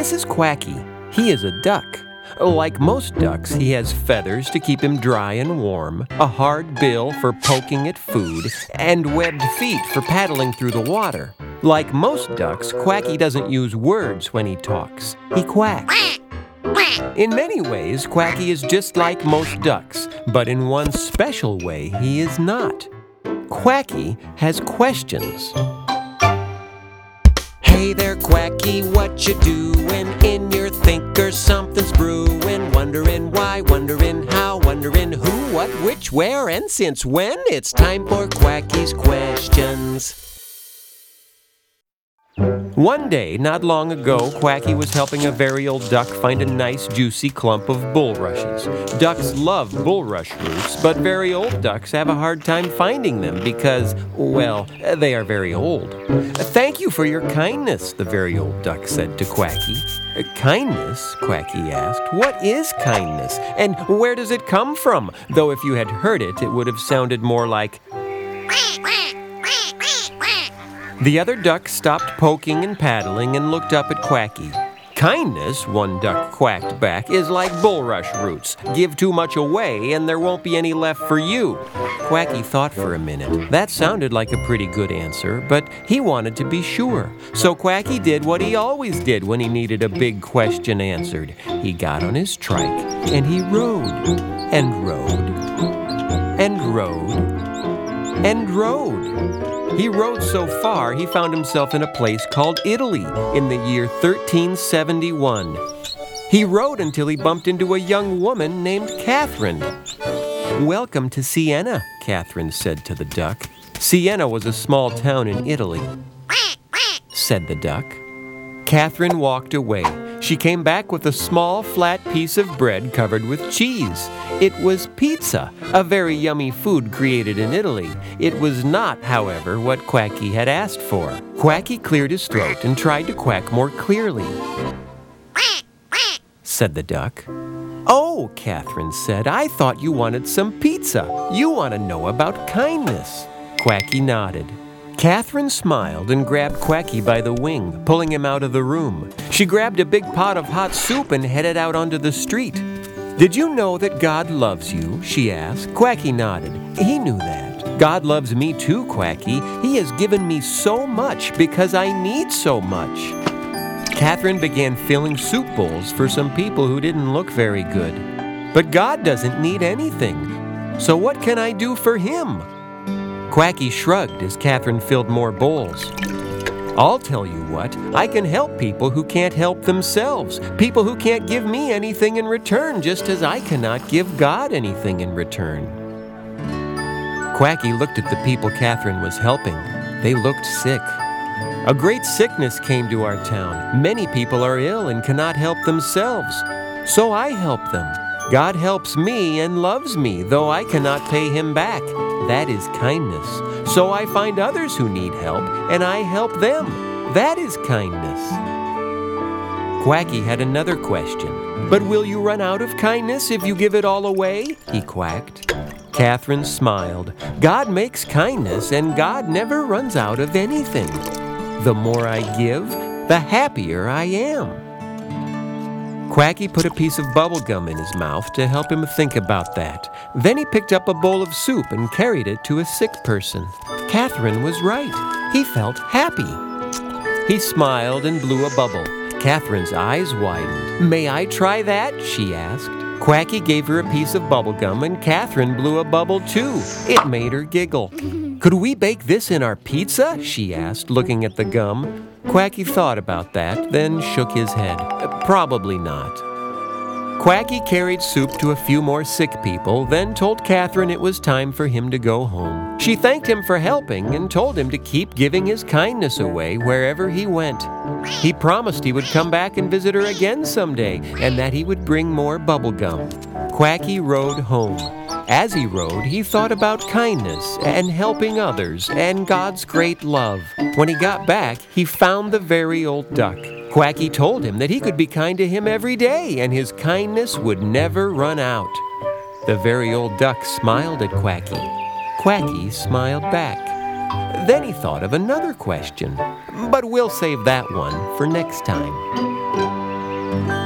This is Quacky. He is a duck. Like most ducks, he has feathers to keep him dry and warm, a hard bill for poking at food, and webbed feet for paddling through the water. Like most ducks, Quacky doesn't use words when he talks. He quacks. In many ways, Quacky is just like most ducks, but in one special way, he is not. Quacky has questions. Hey there, Quacky, what you doing? In your thinker, something's brewing. Wondering why, wondering how, wondering who, what, which, where, and since when. It's time for Quacky's questions. One day, not long ago, Quacky was helping a very old duck find a nice juicy clump of bulrushes. Ducks love bulrush roots, but very old ducks have a hard time finding them because, well, they are very old. Thank you for your kindness, the very old duck said to Quacky. Kindness? Quacky asked. What is kindness? And where does it come from? Though if you had heard it, it would have sounded more like The other ducks stopped poking and paddling and looked up at Quacky. Kindness, one duck quacked back, is like bulrush roots. Give too much away and there won't be any left for you. Quacky thought for a minute. That sounded like a pretty good answer, but he wanted to be sure. So Quacky did what he always did when he needed a big question answered. He got on his trike and he rode and rode and rode and rode. He rode so far, he found himself in a place called Italy in the year 1371. He rode until he bumped into a young woman named Catherine. Welcome to Siena, Catherine said to the duck. Siena was a small town in Italy, said the duck. Catherine walked away. She came back with a small, flat piece of bread covered with cheese. It was pizza, a very yummy food created in Italy. It was not, however, what Quacky had asked for. Quacky cleared his throat and tried to quack more clearly. Quack, quack, said the duck. Oh, Catherine said, I thought you wanted some pizza. You want to know about kindness. Quacky nodded. Catherine smiled and grabbed Quacky by the wing, pulling him out of the room. She grabbed a big pot of hot soup and headed out onto the street. Did you know that God loves you? she asked. Quacky nodded. He knew that. God loves me too, Quacky. He has given me so much because I need so much. Catherine began filling soup bowls for some people who didn't look very good. But God doesn't need anything. So what can I do for him? Quacky shrugged as Catherine filled more bowls. I'll tell you what, I can help people who can't help themselves, people who can't give me anything in return, just as I cannot give God anything in return. Quacky looked at the people Catherine was helping. They looked sick. A great sickness came to our town. Many people are ill and cannot help themselves. So I help them. God helps me and loves me, though I cannot pay him back. That is kindness. So I find others who need help, and I help them. That is kindness. Quacky had another question. But will you run out of kindness if you give it all away? He quacked. Catherine smiled. God makes kindness, and God never runs out of anything. The more I give, the happier I am. Quacky put a piece of bubble gum in his mouth to help him think about that. Then he picked up a bowl of soup and carried it to a sick person. Catherine was right. He felt happy. He smiled and blew a bubble. Catherine's eyes widened. May I try that? she asked. Quacky gave her a piece of bubble gum and Catherine blew a bubble too. It made her giggle. Could we bake this in our pizza? she asked, looking at the gum. Quacky thought about that, then shook his head. Probably not. Quacky carried soup to a few more sick people, then told Catherine it was time for him to go home. She thanked him for helping and told him to keep giving his kindness away wherever he went. He promised he would come back and visit her again someday and that he would bring more bubble gum. Quacky rode home. As he rode, he thought about kindness and helping others and God's great love. When he got back, he found the very old duck. Quacky told him that he could be kind to him every day and his kindness would never run out. The very old duck smiled at Quacky. Quacky smiled back. Then he thought of another question, but we'll save that one for next time.